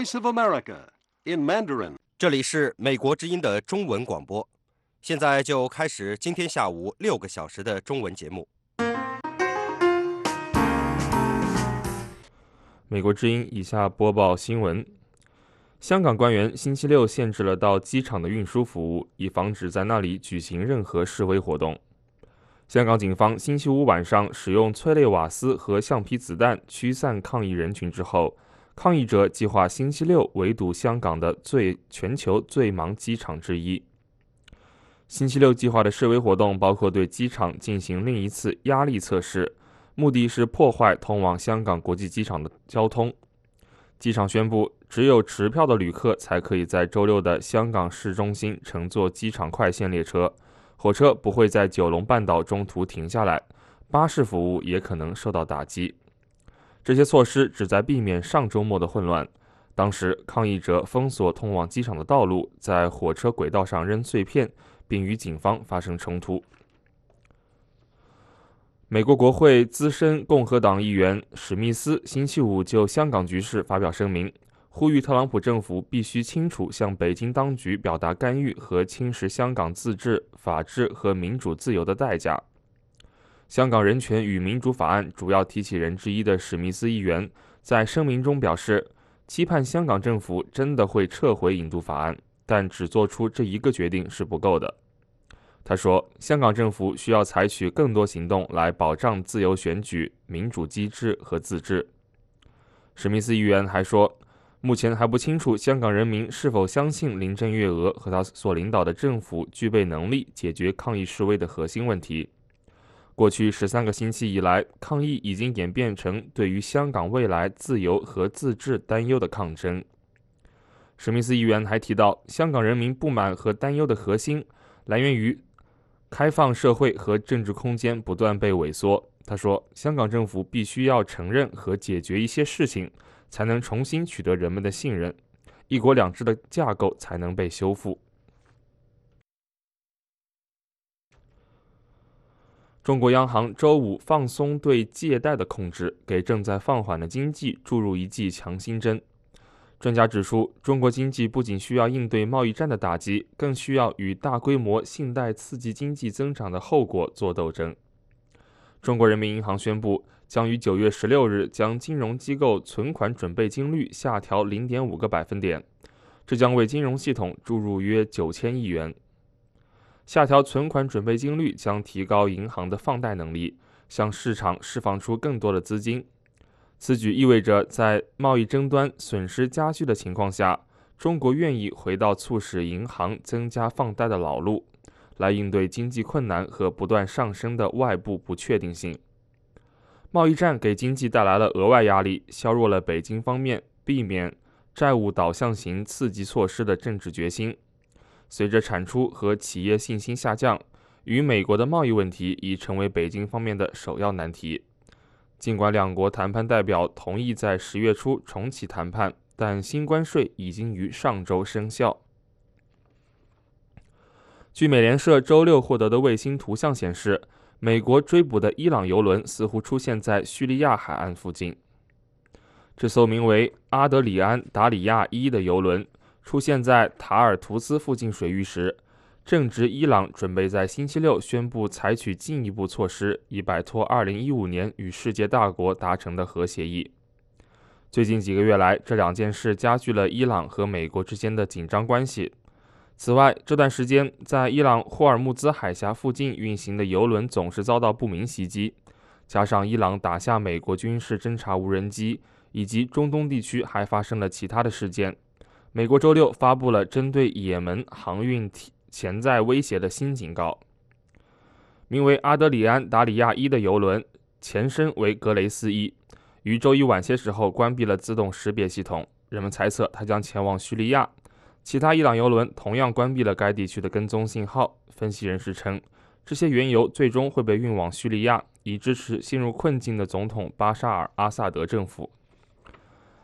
Voice of America in Mandarin. 这里是美国之音的中文广播，现在就开始今天下午六个小时的中文节目。美国之音以下播报新闻：香港官员星期六限制了到机场的运输服务，以防止在那里举行任何示威活动。香港警方星期五晚上使用催泪瓦斯和橡皮子弹驱散抗议人群之后，抗议者计划星期六围堵香港的最全球最忙机场之一。星期六计划的示威活动包括对机场进行另一次压力测试，目的是破坏通往香港国际机场的交通。机场宣布，只有持票的旅客才可以在周六的香港市中心乘坐机场快线列车。火车不会在九龙半岛中途停下来，巴士服务也可能受到打击。这些措施旨在避免上周末的混乱。当时，抗议者封锁通往机场的道路，在火车轨道上扔碎片，并与警方发生冲突。美国国会资深共和党议员史密斯星期五就香港局势发表声明。呼吁特朗普政府必须清楚向北京当局表达干预和侵蚀香港自治、法治和民主自由的代价。香港人权与民主法案主要提起人之一的史密斯议员在声明中表示，期盼香港政府真的会撤回引渡法案，但只做出这一个决定是不够的。他说，香港政府需要采取更多行动来保障自由选举、民主机制和自治。史密斯议员还说。目前还不清楚香港人民是否相信林郑月娥和他所领导的政府具备能力解决抗议示威的核心问题。过去十三个星期以来，抗议已经演变成对于香港未来自由和自治担忧的抗争。史密斯议员还提到，香港人民不满和担忧的核心来源于开放社会和政治空间不断被萎缩。他说，香港政府必须要承认和解决一些事情。才能重新取得人们的信任，一国两制的架构才能被修复。中国央行周五放松对借贷的控制，给正在放缓的经济注入一剂强心针。专家指出，中国经济不仅需要应对贸易战的打击，更需要与大规模信贷刺激经济增长的后果做斗争。中国人民银行宣布。将于九月十六日将金融机构存款准备金率下调零点五个百分点，这将为金融系统注入约九千亿元。下调存款准备金率将提高银行的放贷能力，向市场释放出更多的资金。此举意味着，在贸易争端损失加剧的情况下，中国愿意回到促使银行增加放贷的老路，来应对经济困难和不断上升的外部不确定性。贸易战给经济带来了额外压力，削弱了北京方面避免债务导向型刺激措施的政治决心。随着产出和企业信心下降，与美国的贸易问题已成为北京方面的首要难题。尽管两国谈判代表同意在十月初重启谈判，但新关税已经于上周生效。据美联社周六获得的卫星图像显示。美国追捕的伊朗油轮似乎出现在叙利亚海岸附近。这艘名为“阿德里安·达里亚一”的油轮出现在塔尔图斯附近水域时，正值伊朗准备在星期六宣布采取进一步措施，以摆脱2015年与世界大国达成的核协议。最近几个月来，这两件事加剧了伊朗和美国之间的紧张关系。此外，这段时间在伊朗霍尔木兹海峡附近运行的油轮总是遭到不明袭击，加上伊朗打下美国军事侦察无人机，以及中东地区还发生了其他的事件。美国周六发布了针对也门航运潜在威胁的新警告。名为阿德里安·达里亚一的油轮，前身为格雷斯一，于周一晚些时候关闭了自动识别系统，人们猜测它将前往叙利亚。其他伊朗油轮同样关闭了该地区的跟踪信号。分析人士称，这些原油最终会被运往叙利亚，以支持陷入困境的总统巴沙尔·阿萨德政府。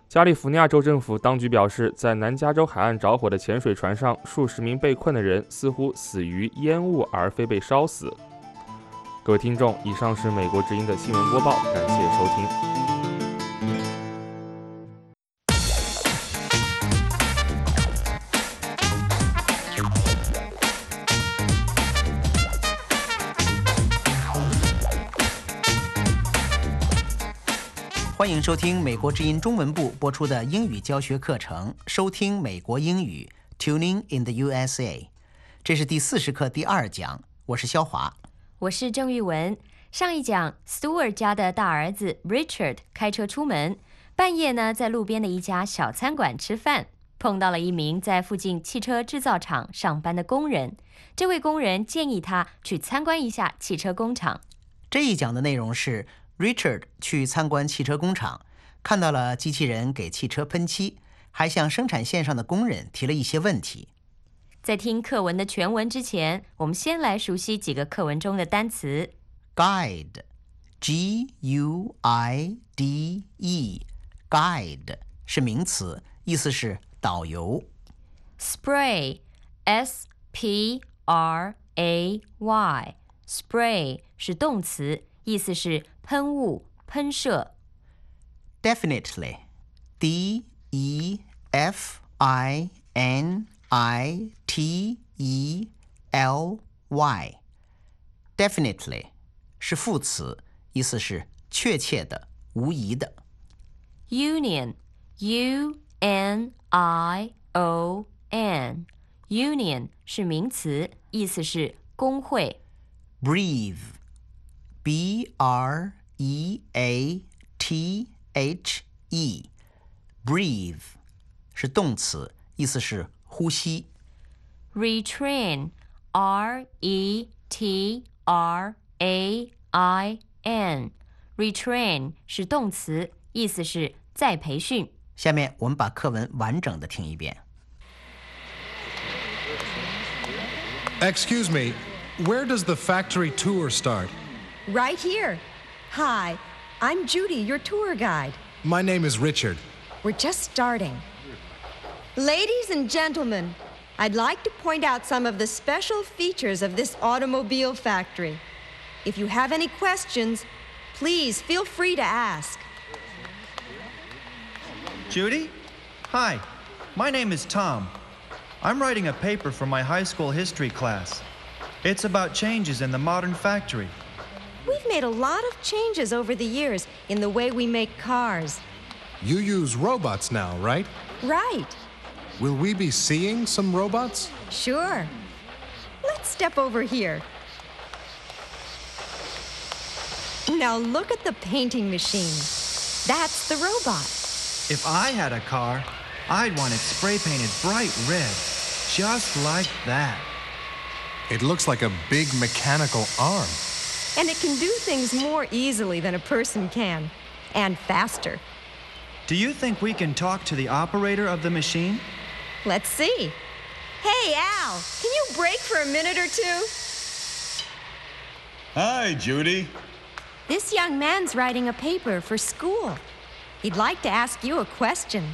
加利福尼亚州政府当局表示，在南加州海岸着火的潜水船上，数十名被困的人似乎死于烟雾而非被烧死。各位听众，以上是美国之音的新闻播报，感谢收听。欢迎收听美国之音中文部播出的英语教学课程，收听美国英语 Tuning in the USA。这是第四十课第二讲，我是肖华。我是郑玉文。上一讲，Stewart 家的大儿子 Richard 开车出门，半夜呢在路边的一家小餐馆吃饭，碰到了一名在附近汽车制造厂上班的工人。这位工人建议他去参观一下汽车工厂。这一讲的内容是 Richard 去参观汽车工厂，看到了机器人给汽车喷漆，还向生产线上的工人提了一些问题。在听课文的全文之前，我们先来熟悉几个课文中的单词。Guide，G U I D E，Guide 是名词，意思是导游。Spray，S P R A Y，spray 是动词，意思是喷雾、喷射。 Definitely，D E F I N I T E L Y，Definitely 是副词，意思是确切的、无疑的。 Union，U N I O N，Union 是名词，意思是工会。 Breathe，B R E A T H E，breathe 是动词，意思是呼吸。 Retrain，R E T R A I N，retrain 是动词，意思是再培训。下面我们把课文完整的听一遍。 Excuse me, where does the factory tour start? Right here. Hi, I'm Judy, your tour guide. My name is Richard. We're just starting. Ladies and gentlemen, I'd like to point out some of the special features of this automobile factory. If you have any questions, please feel free to ask. Judy? Hi, my name is Tom. I'm writing a paper for my high school history class. It's about changes in the modern factory. We've made a lot of changes over the years in the way we make cars. You use robots now, right? Right. Will we be seeing some robots? Sure. Let's step over here. Now look at the painting machine. That's the robot. If I had a car, I'd want it spray painted bright red, just like that. It looks like a big mechanical arm. And it can do things more easily than a person can, and faster. Do you think we can talk to the operator of the machine? Let's see. Hey, Al, can you break for a minute or two? Hi, Judy. This young man's writing a paper for school. He'd like to ask you a question.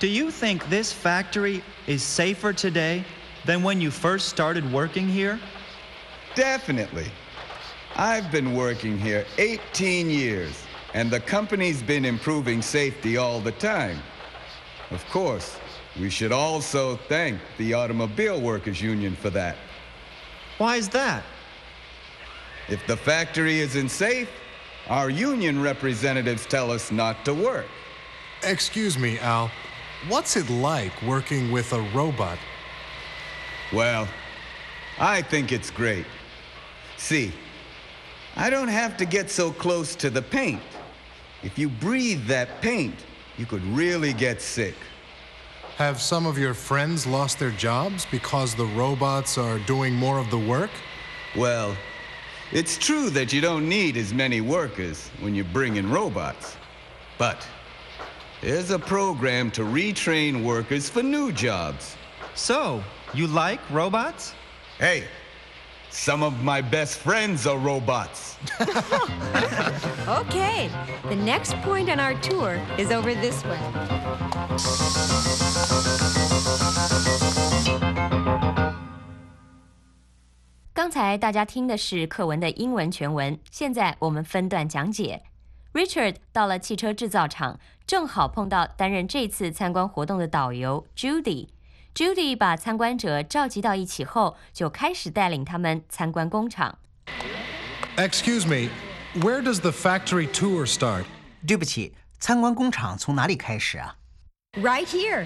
Do you think this factory is safer today than when you first started working here? Definitely. I've been working here 18 years, and the company's been improving safety all the time. Of course, we should also thank the Automobile Workers Union for that. Why is that? If the factory isn't safe, our union representatives tell us not to work. Excuse me, Al. What's it like working with a robot? Well, I think it's great. See, I don't have to get so close to the paint. If you breathe that paint, you could really get sick. Have some of your friends lost their jobs because the robots are doing more of the work? Well, it's true that you don't need as many workers when you bring in robots. But there's a program to retrain workers for new jobs. So, you like robots? Hey, some of my best friends are robots. Okay, the next point on our tour is over this way. 刚才大家听的是课文的英文全文，现在我们分段讲解。Richard 到了汽车制造厂，正好碰到担任这次参观活动的导游 Judy。 Judy 把参观者召集到一起后，就开始带领他们参观工厂。 Excuse me, where does the factory tour start? 对不起，参观工厂从哪里开始啊？ Right here.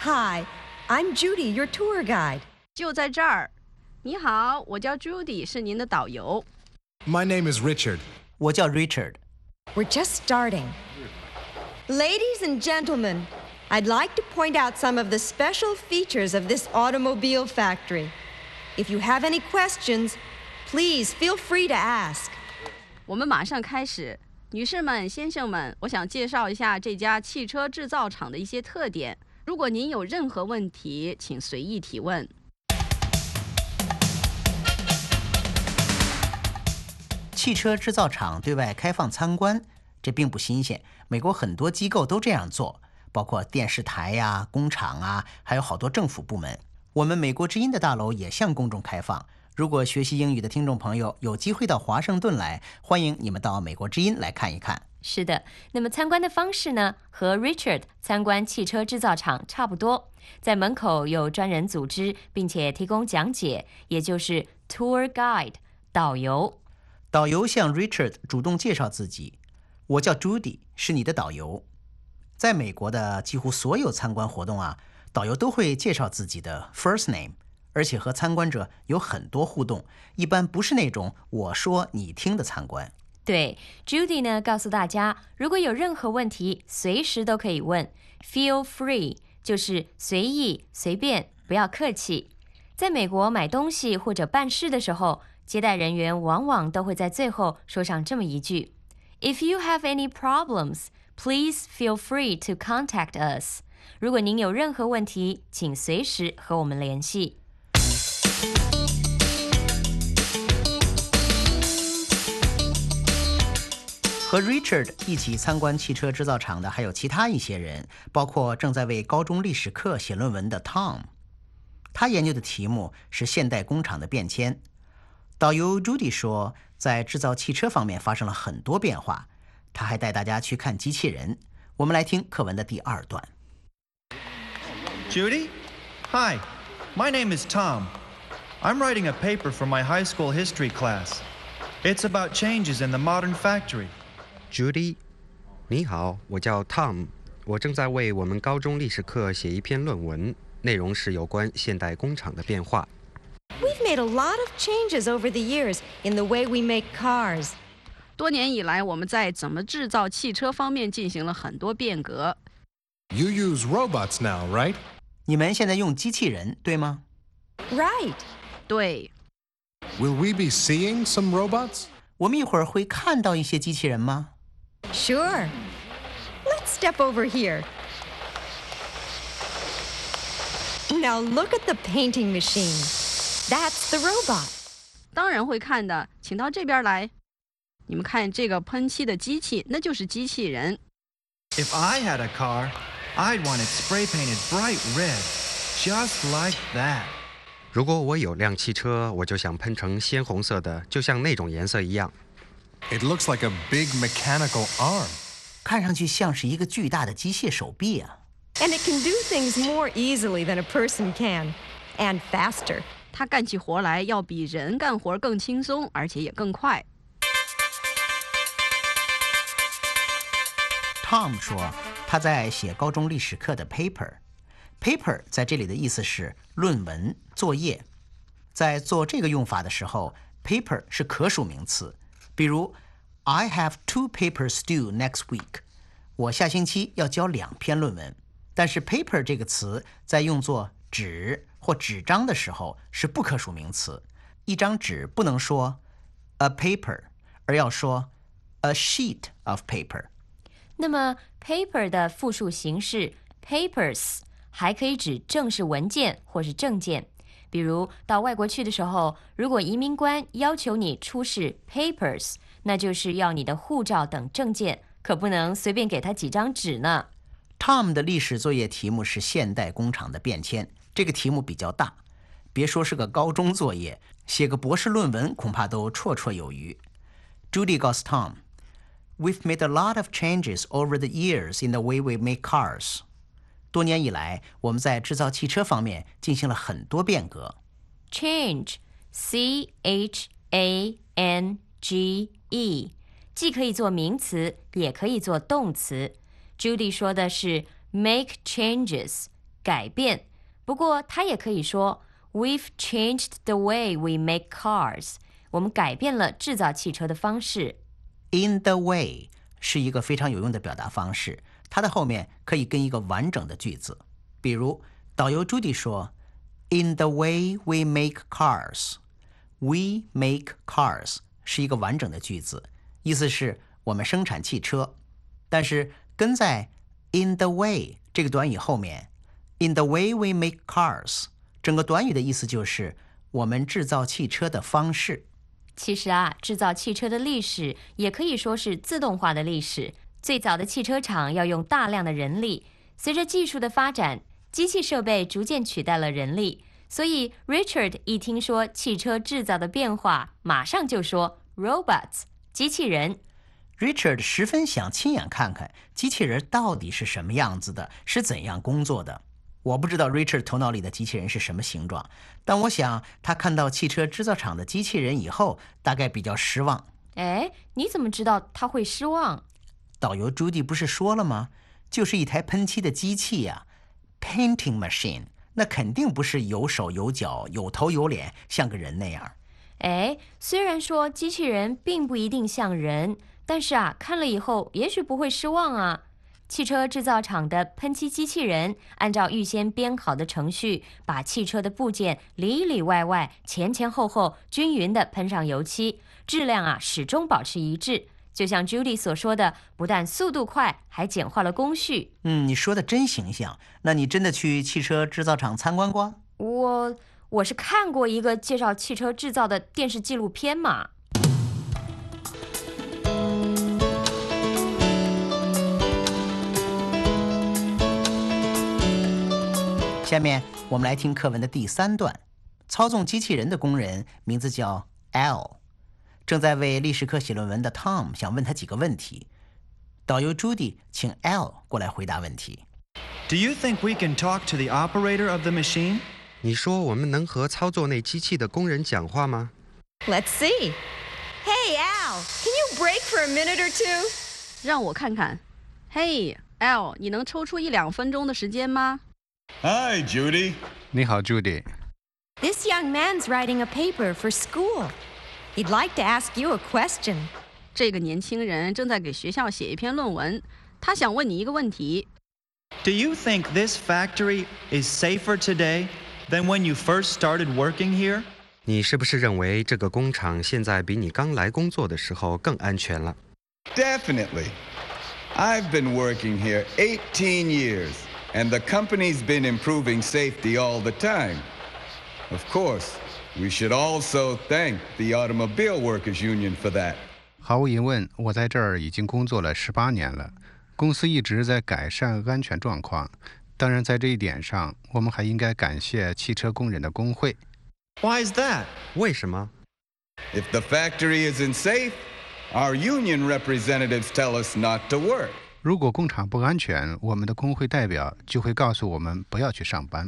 Hi, I'm Judy, your tour guide. 就在这儿。你好，我叫 Judy，是您的导游。 My name is Richard. 我叫 Richard。 We're just starting. Ladies and gentlemen, I'd like to point out some of the special features of this automobile factory. If you have any questions, please feel free to ask. 我们马上开始，女士们、先生们，我想介绍一下这家汽车制造厂的一些特点。如果您有任何问题，请随意提问。汽车制造厂对外开放参观，这并不新鲜。美国很多机构都这样做， 包括电视台呀、工厂啊，还有好多政府部门。我们美国之音的大楼也向公众开放。如果学习英语的听众朋友有机会到华盛顿来，欢迎你们到美国之音来看一看。是的，那么参观的方式呢，和 Richard 参观汽车制造厂差不多。在门口有专人组织，并且提供讲解，也就是 tour guide 导游。导游向 Richard 主动介绍自己：“我叫 Judy，是你的导游。”在美国的几乎所有参观活动啊，导游都会介绍自己的 first name，而且和参观者有很多互动，一般不是那种我说你听的参观。对，Judy 呢告诉大家，如果有任何问题，随时都可以问，feel free 就是随意、随便，不要客气。在美国买东西或者办事的时候，接待人员往往都会在最后说上这么一句：“If you have any problems, please feel free to contact us。”如果您有任何问题，请随时和我们联系。和 Richard 一起参观汽车制造厂的还有其他一些人，包括正在为高中历史课写论文的 Tom。他研究的题目是现代工厂的变迁。导游 Judy 说，在制造汽车方面发生了很多变化。他还带大家去看机器人。我们来听课文的第二段。 Judy? Hi, my name is Tom. I'm writing a paper for my high school history class. It's about changes in the modern factory. Judy，你好，我叫 Tom，我正在为我们高中历史课写一篇论文，内容是有关现代工厂的变化。 We've made a lot of changes over the years in the way we make cars. 多年以来，我们在怎么制造汽车方面进行了很多变革。 You use robots now, right? 你们现在用机器人，对吗？ Right. 对， Will we be seeing some robots? 我们一会儿会看到一些机器人吗？ Sure. Let's step over here. Now look at the painting machine. That's the robot. 当然会看的，请到这边来。 你们看这个喷漆的机器，那就是机器人。 If I had a car, I'd want it spray painted bright red, just like that. 如果我有辆汽车，我就想喷成鲜红色的，就像那种颜色一样。 It looks like a big mechanical arm. 看上去像是一个巨大的机械手臂啊！ And it can do things more easily than a person can, and faster. 它干起活来要比人干活更轻松，而且也更快。 Tom 说他在写高中历史课的 paper。paper 在这里的意思是论文、作业。在做这个用法的时候，paper 是可数名词。比如，I have two papers due next week。我下星期要交两篇论文。但是 paper 这个词在用作纸或纸张的时候是不可数名词。一张纸不能说 a paper，而要说 a sheet of paper。那么 paper 的复数形式 papers 还可以指正式文件或是证件。比如到外国去的时候，如果移民官要求你出示 papers，那就是要你的护照等证件，可不能随便给他几张纸呢。Tom 的历史作业题目是现代工厂的变迁，这个题目比较大，别说是个高中作业，写个博士论文恐怕都绰绰有余。Judy 告诉 Tom，We've made a lot of changes over the years in the way we make cars。多年以来，我们在制造汽车方面进行了很多变革。 Change，C H A N G E， 既可以做名词，也可以做动词。Judy 说的是 make changes，改变。不过她也可以说 We've changed the way we make cars。我们改变了制造汽车的方式。 In the way 是一个非常有用的表达方式，它的后面可以跟一个完整的句子。比如，导游朱迪说：“In the way we make cars。” We make cars 是一个完整的句子，意思是我们生产汽车。但是跟在 in the way 这个短语后面，in the way we make cars，整个短语的意思就是我们制造汽车的方式。其实啊，制造汽车的历史也可以说是自动化的历史。最早的汽车厂要用大量的人力，随着技术的发展，机器设备逐渐取代了人力。所以，Richard 一听说汽车制造的变化，马上就说 “robots”，机器人。Richard 十分想亲眼看看机器人到底是什么样子的，是怎样工作的。我不知道 Richard 头脑里的机器人是什么形状，但我想他看到汽车制造厂的机器人以后，大概比较失望。哎，你怎么知道他会失望？导游朱迪不是说了吗？就是一台喷漆的机器呀，painting machine。那肯定不是有手有脚、有头有脸，像个人那样。哎，虽然说机器人并不一定像人，但是啊，看了以后也许不会失望啊。汽车制造厂的喷漆机器人，按照预先编好的程序，把汽车的部件里里外外、前前后后均匀地喷上油漆，质量啊始终保持一致。就像 Judy 所说的，不但速度快，还简化了工序。嗯，你说的真形象。那你真的去汽车制造厂参观过？我我是看过一个介绍汽车制造的电视纪录片嘛。下面我们来听课文的第三段。操纵机器人的工人名字叫 L。正在为历史课写论文的 Tom 想问他几个问题，导游 Judy 请 L 过来回答问题。Do you think we can talk to the operator of the machine？你说我们能和操作那机器的工人讲话吗？Let's see. Hey Al, can you break for a minute or two？让我看看。Hey Al，你能抽出一两分钟的时间吗 ？Hi Judy。你好 Judy。This young man's writing a paper for school. He'd like to ask you a question. 这个年轻人正在给学校写一篇论文，他想问你一个问题。Do you think this factory is safer today than when you first started working here? 你是不是认为这个工厂现在比你刚来工作的时候更安全了？Definitely. I've been working here 18 years, and the company's been improving safety all the time. Of course. We should also thank the Automobile Workers Union for that. 毫无疑问，我在这儿已经工作了十八年了，公司一直在改善安全状况。当然，在这一点上，我们还应该感谢汽车工人的工会。Why is that? 为什么？If the factory isn't safe, our union representatives tell us not to work. 如果工厂不安全，我们的工会代表就会告诉我们不要去上班。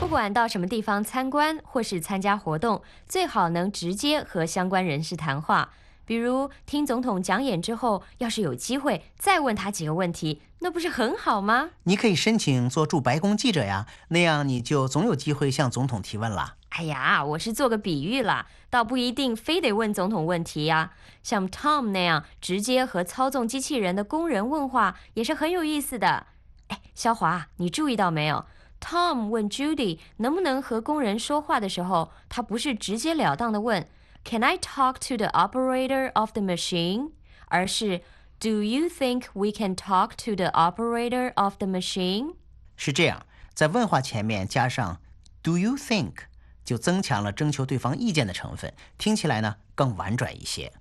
不管到什么地方参观或是参加活动，最好能直接和相关人士谈话。比如听总统讲演之后，要是有机会再问他几个问题，那不是很好吗？你可以申请做驻白宫记者呀，那样你就总有机会向总统提问了。哎呀，我是做个比喻啦，倒不一定非得问总统问题呀。像 Tom 那样直接和操纵机器人的工人问话，也是很有意思的。哎，肖华，你注意到没有？Tom 问 Judy 能不能和工人说话的时候，他不是直截了当的问 "Can I talk to the operator of the machine"，而是 "Do you think we can talk to the operator of the machine"？是这样，在问话前面加上 "Do you think"，就增强了征求对方意见的成分，听起来呢更婉转一些。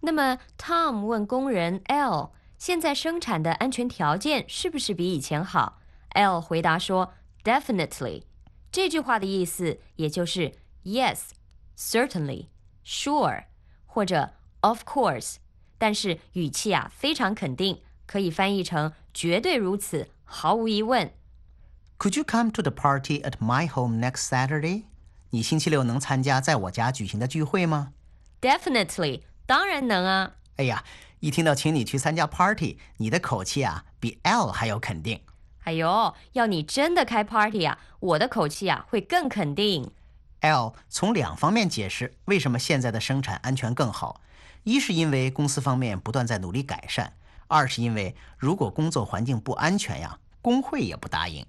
那么 Tom 问工人 L，现在生产的安全条件是不是比以前好？L 回答说。Definitely，这句话的意思也就是 Yes, certainly, sure，或者 Of course，但是语气啊非常肯定，可以翻译成绝对如此，毫无疑问。 Could you come to the party at my home next Saturday？ 你星期六能参加在我家举行的聚会吗？Definitely，当然能啊。哎呀，一听到请你去参加 party，你的口气啊比 L 还要肯定。哎呦，要你真的开 party 啊，我的口气啊会更肯定。L 从两方面解释为什么现在的生产安全更好：一是因为公司方面不断在努力改善；二是因为如果工作环境不安全呀，工会也不答应。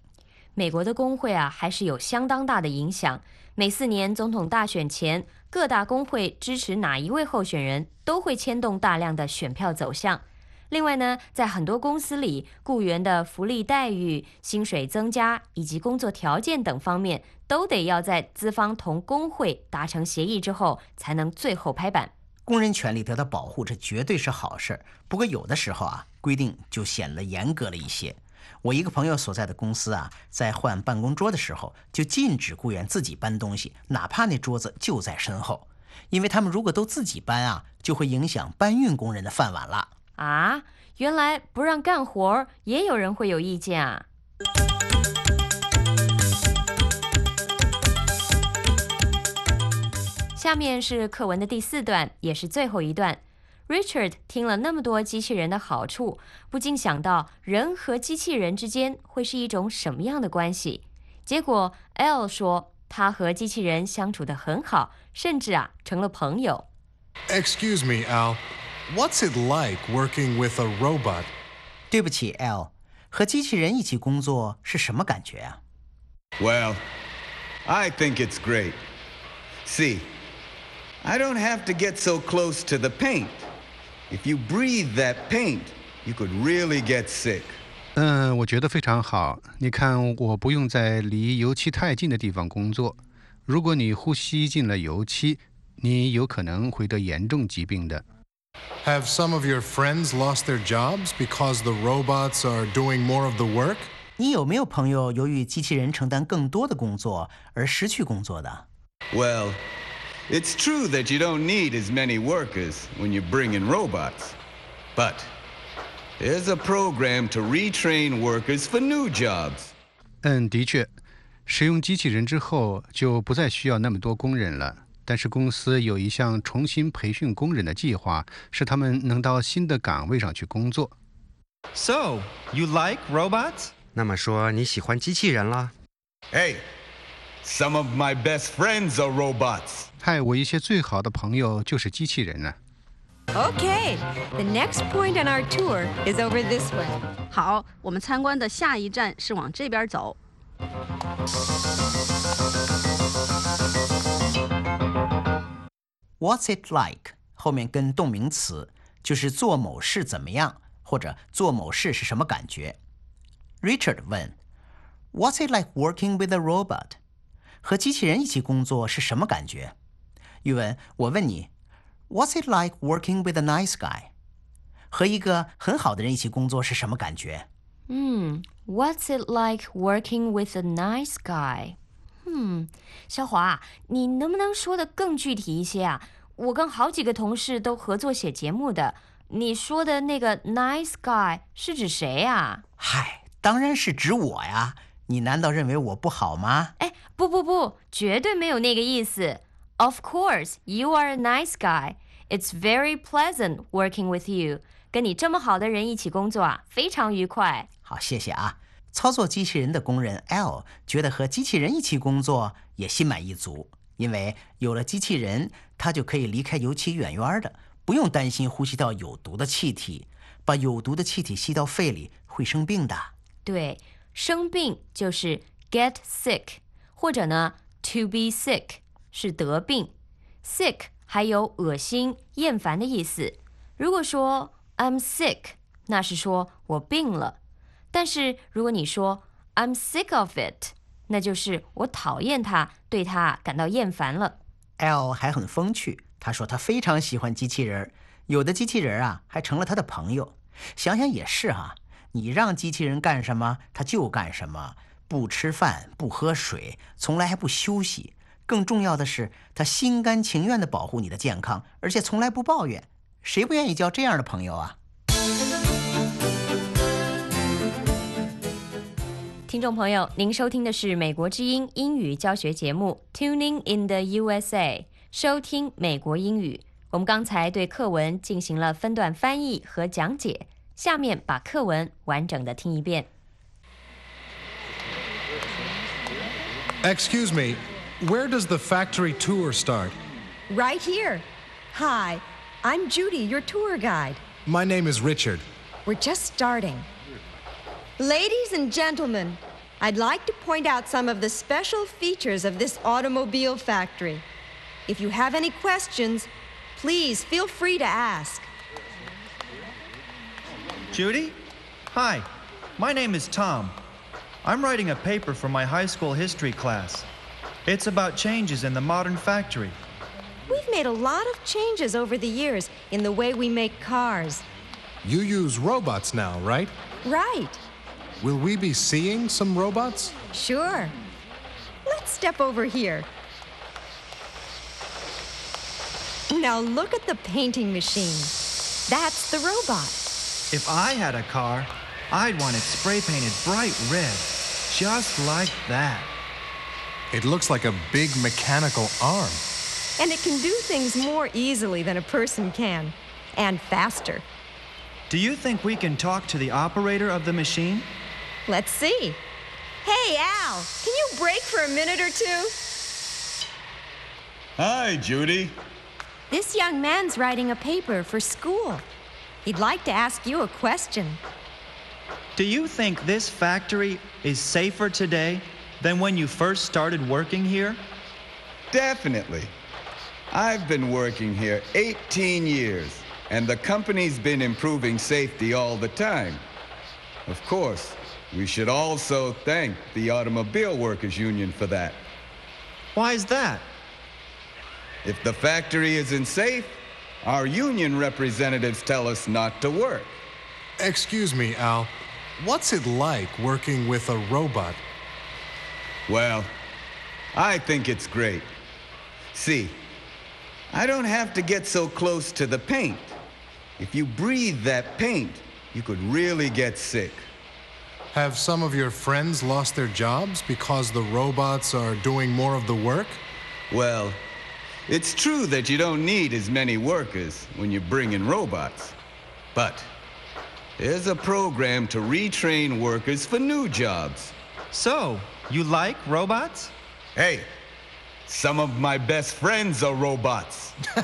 美国的工会啊，还是有相当大的影响。每四年总统大选前，各大工会支持哪一位候选人，都会牵动大量的选票走向。另外呢，在很多公司里，雇员的福利待遇、薪水增加以及工作条件等方面，都得要在资方同工会达成协议之后，才能最后拍板。工人权利得到保护，这绝对是好事。不过有的时候啊，规定就显得严格了一些。我一个朋友所在的公司啊，在换办公桌的时候，就禁止雇员自己搬东西，哪怕那桌子就在身后，因为他们如果都自己搬啊，就会影响搬运工人的饭碗了。啊，原来不让干活也有人会有意见啊！下面是课文的第四段，也是最后一段。Richard 听了那么多机器人的好处，不禁想到人和机器人之间会是一种什么样的关系。结果 L 说他和机器人相处得很好，甚至啊成了朋友。Excuse me, Al. What's it like working with a robot? 对不起，L，和机器人一起工作是什么感觉啊？Well, I think it's great. See, I don't have to get so close to the paint. If you breathe that paint, you could really get sick. 嗯，我觉得非常好。你看，我不用在离油漆太近的地方工作。如果你呼吸进了油漆，你有可能会得严重疾病的。Have some of your friends lost their jobs because the robots are doing more of the work? 你有没有朋友由于机器人承担更多的工作而失去工作的？Well. It's true that you don't need as many workers when you bring in robots. But there's a program to retrain workers for new jobs. 嗯，的确，使用机器人之后就不再需要那么多工人了。但是公司有一项重新培训工人的计划，使他们能到新的岗位上去工作。So you like robots？那么说你喜欢机器人啦？Hey, some of my best friends are robots. 嗨，我一些最好的朋友就是机器人呢。Okay, the next point on our tour is over this way. 好，我们参观的下一站是往这边走。What's it like？后面跟动名词，就是做某事怎么样，或者做某事是什么感觉。Richard 问，What's it like working with a robot？ 和机器人一起工作是什么感觉？语文，我问你，What's it like working with a nice guy？和一个很好的人一起工作是什么感觉？嗯，What's it like working with a nice guy？嗯，小华，你能不能说的更具体一些啊？我跟好几个同事都合作写节目的，你说的那个 nice guy 是指谁呀？嗨，当然是指我呀！你难道认为我不好吗？哎，不不不，绝对没有那个意思。Of course, you are a nice guy. It's very pleasant working with you. 跟你这么好的人一起工作啊，非常愉快。好，谢谢啊。操作机器人的工人 L 觉得和机器人一起工作也心满意足，因为有了机器人，他就可以离开油漆远远的，不用担心呼吸到有毒的气体。把有毒的气体吸到肺里会生病的。对，生病就是 get sick，或者呢 to be sick。是得病，sick 还有恶心、厌烦的意思。如果说 I'm sick，那是说我病了。但是如果你说 I'm sick of it，那就是我讨厌它，对它感到厌烦了。L 还很风趣，他说他非常喜欢机器人，有的机器人啊还成了他的朋友。想想也是哈，你让机器人干什么，他就干什么，不吃饭，不喝水，从来还不休息。更重要的是，他心甘情愿地保护你的健康，而且从来不抱怨。谁不愿意交这样的朋友啊？听众朋友，您收听的是美国之音英语教学节目《Tuning in the USA》，收听美国英语。我们刚才对课文进行了分段翻译和讲解，下面把课文完整的听一遍。 Excuse me, where does the factory tour start? Right here. Hi, I'm Judy, your tour guide. My name is Richard. We're just starting. Ladies and gentlemen, I'd like to point out some of the special features of this automobile factory. If you have any questions, please feel free to ask. Judy? Hi, my name is Tom. I'm writing a paper for my high school history class. It's about changes in the modern factory. We've made a lot of changes over the years in the way we make cars. You use robots now, right? Right. Will we be seeing some robots? Sure. Let's step over here. Now look at the painting machine. That's the robot. If I had a car, I'd want it spray painted bright red, just like that. It looks like a big mechanical arm. And it can do things more easily than a person can, and faster. Do you think we can talk to the operator of the machine? Let's see. Hey, Al, can you break for a minute or two? Hi, Judy. This young man's writing a paper for school. He'd like to ask you a question. Do you think this factory is safer today than when you first started working here? Definitely. I've been working here 18 years, and the company's been improving safety all the time. Of course, we should also thank the Automobile Workers Union for that. Why is that? If the factory isn't safe, our union representatives tell us not to work. Excuse me, Al. What's it like working with a robot? Well, I think it's great. See, I don't have to get so close to the paint. If you breathe that paint, you could really get sick. Have some of your friends lost their jobs because the robots are doing more of the work? Well, it's true that you don't need as many workers when you bring in robots. But there's a program to retrain workers for new jobs. So, you like robots? Hey, some of my best friends are robots.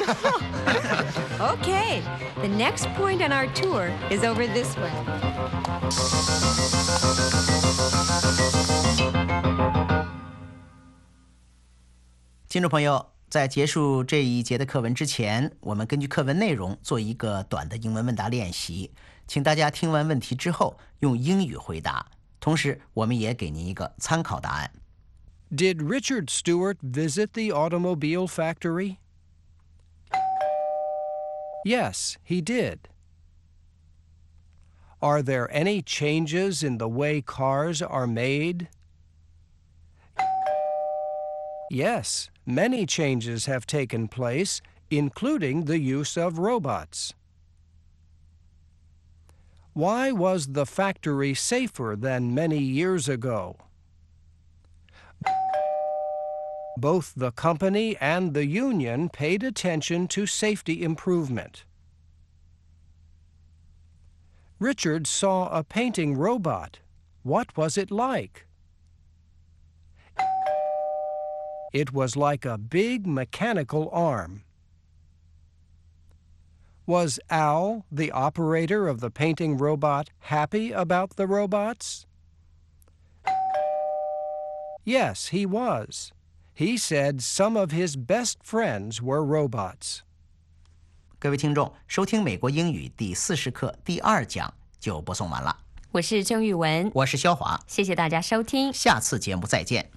Okay, the next point on our tour is over this way. 听众朋友， 在结束这一节的课文之前，我们根据课文内容做一个短的英文问答练习，请大家听完问题之后用英语回答，同时我们也给您一个参考答案。 Did Richard Stewart visit the automobile factory? Yes, he did. Are there any changes in the way cars are made? Yes, many changes have taken place, including the use of robots. Why was the factory safer than many years ago? Both the company and the union paid attention to safety improvement. Richard saw a painting robot. What was it like? It was like a big mechanical arm. Was Al, the operator of the painting robot, happy about the robots? Yes, he was. He said some of his best friends were robots. 各位听众，收听美国英语第四十课第二讲就播送完了。我是郑玉文，我是肖华，谢谢大家收听，下次节目再见。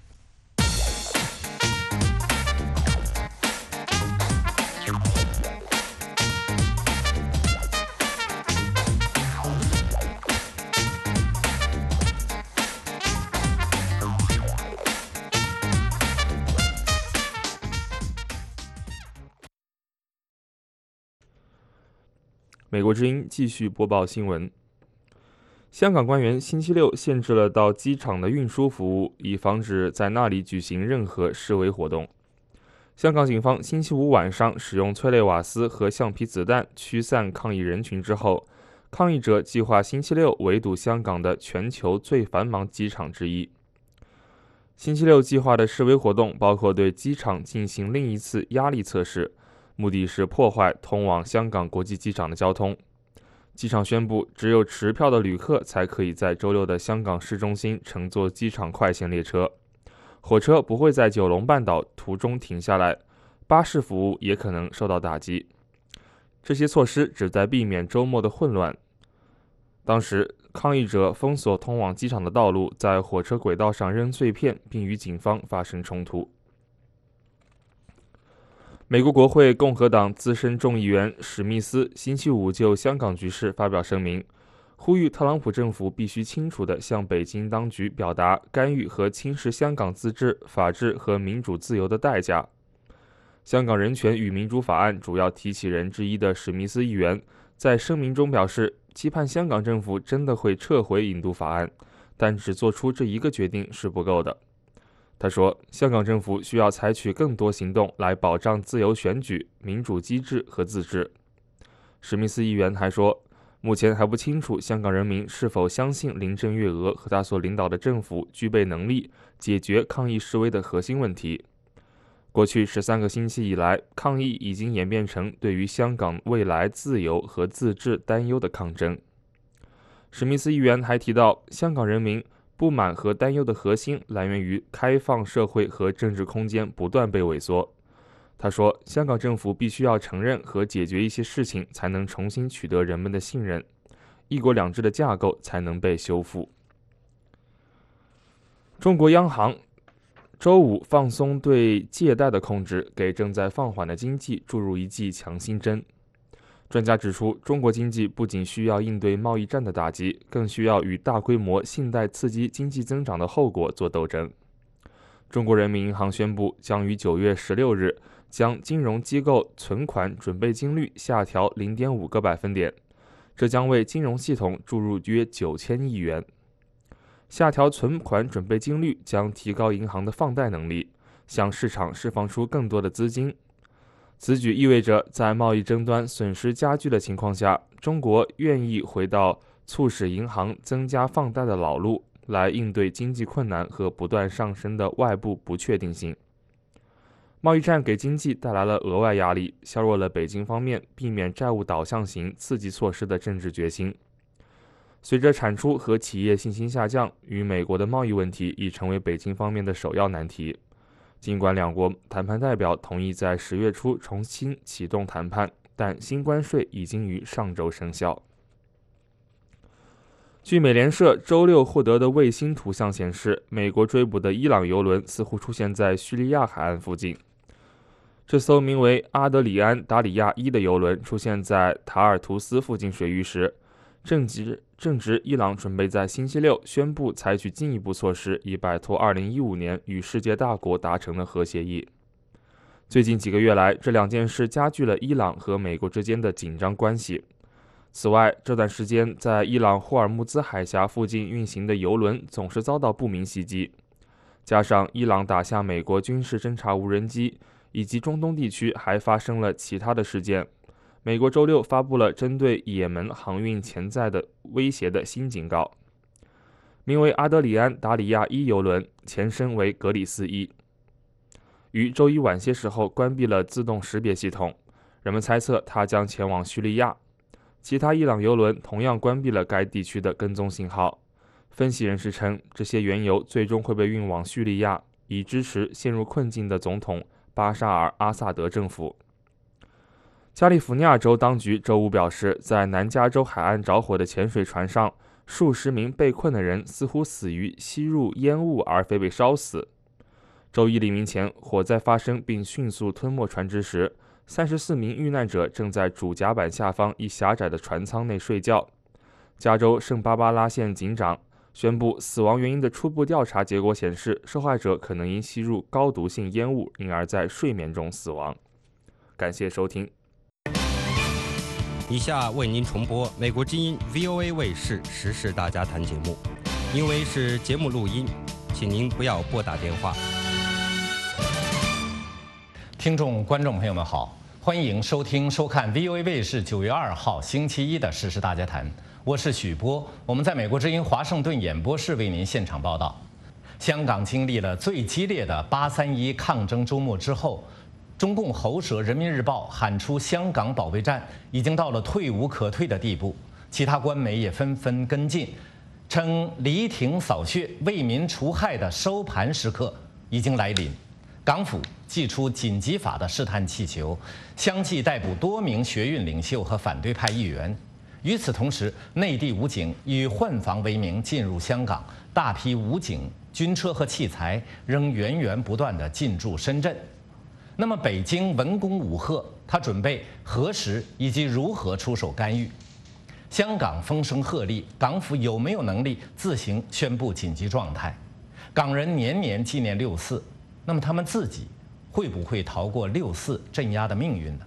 美国之音继续播报新闻。香港官员星期六限制了到机场的运输服务，以防止在那里举行任何示威活动。香港警方星期五晚上使用催泪瓦斯和橡皮子弹驱散抗议人群之后，抗议者计划星期六围堵香港的全球最繁忙机场之一。星期六计划的示威活动包括对机场进行另一次压力测试，目的是破坏通往香港国际机场的交通。机场宣布，只有持票的旅客才可以在周六的香港市中心乘坐机场快线列车。火车不会在九龙半岛途中停下来，巴士服务也可能受到打击。这些措施旨在避免周末的混乱。当时，抗议者封锁通往机场的道路，在火车轨道上扔碎片，并与警方发生冲突。美国国会共和党资深众议员史密斯星期五就香港局势发表声明，呼吁特朗普政府必须清楚地向北京当局表达干预和侵蚀香港自治、法治和民主自由的代价。香港人权与民主法案主要提起人之一的史密斯议员在声明中表示，期盼香港政府真的会撤回引渡法案，但只做出这一个决定是不够的。他说：“香港政府需要采取更多行动来保障自由选举、民主机制和自治。”史密斯议员还说：“目前还不清楚香港人民是否相信林郑月娥和他所领导的政府具备能力解决抗议示威的核心问题。过去十三个星期以来，抗议已经演变成对于香港未来自由和自治担忧的抗争。”史密斯议员还提到，香港人民。不满和担忧的核心来源于开放社会和政治空间不断被萎缩。他说：“香港政府必须要承认和解决一些事情，才能重新取得人们的信任，一国两制的架构才能被修复。”中国央行周五放松对借贷的控制，给正在放缓的经济注入一剂强心针。专家指出，中国经济不仅需要应对贸易战的打击，更需要与大规模信贷刺激经济增长的后果做斗争。中国人民银行宣布，将于九月十六日将金融机构存款准备金率下调零点五个百分点，这将为金融系统注入约九千亿元。下调存款准备金率将提高银行的放贷能力，向市场释放出更多的资金。此举意味着，在贸易争端损失加剧的情况下，中国愿意回到促使银行增加放贷的老路，来应对经济困难和不断上升的外部不确定性。贸易战给经济带来了额外压力，削弱了北京方面避免债务导向型刺激措施的政治决心。随着产出和企业信心下降，与美国的贸易问题已成为北京方面的首要难题。尽管两国谈判代表同意在十月初重新启动谈判，但新关税已经于上周生效。据美联社周六获得的卫星图像显示，美国追捕的伊朗油轮似乎出现在叙利亚海岸附近。这艘名为“阿德里安·达里亚一”的油轮出现在塔尔图斯附近水域时。正值正值伊朗准备在星期六宣布采取进一步措施，以摆脱2015年与世界大国达成的核协议。最近几个月来，这两件事加剧了伊朗和美国之间的紧张关系。此外，这段时间在伊朗霍尔木兹海峡附近运行的油轮总是遭到不明袭击，加上伊朗打下美国军事侦察无人机，以及中东地区还发生了其他的事件。美国周六发布了针对也门航运潜在的威胁的新警告。名为“阿德里安·达里亚一”游轮，前身为“格里斯一”，于周一晚些时候关闭了自动识别系统。人们猜测它将前往叙利亚。其他伊朗游轮同样关闭了该地区的跟踪信号。分析人士称，这些原油最终会被运往叙利亚，以支持陷入困境的总统巴沙尔·阿萨德政府。加利福尼亚州当局周五表示，在南加州海岸着火的潜水船上，数十名被困的人似乎死于吸入烟雾而非被烧死。周一黎明前，火灾发生并迅速吞没船只时，三十四名遇难者正在主甲板下方一狭窄的船舱内睡觉。加州圣巴巴拉县警长宣布，死亡原因的初步调查结果显示，受害者可能因吸入高毒性烟雾，因而在睡眠中死亡。感谢收听。以下为您重播美国之音 VOA 卫视《时事大家谈》节目，因为是节目录音，请您不要拨打电话。听众、观众朋友们好，欢迎收听、收看 VOA 卫视九月二号星期一的《时事大家谈》，我是许波，我们在美国之音华盛顿演播室为您现场报道。香港经历了最激烈的八三一抗争周末之后。中共喉舌《人民日报》喊出“香港保卫战”已经到了退无可退的地步，其他官媒也纷纷跟进，称犁庭扫穴、为民除害的收盘时刻已经来临。港府祭出紧急法的试探气球，相继逮捕多名学运领袖和反对派议员。与此同时，内地武警以换防为名进入香港，大批武警、军车和器材仍源源不断地进驻深圳。那么，北京文攻武赫，他准备何时以及如何出手干预？香港风声鹤唳，港府有没有能力自行宣布紧急状态？港人年年纪念六四，那么他们自己会不会逃过六四镇压的命运呢？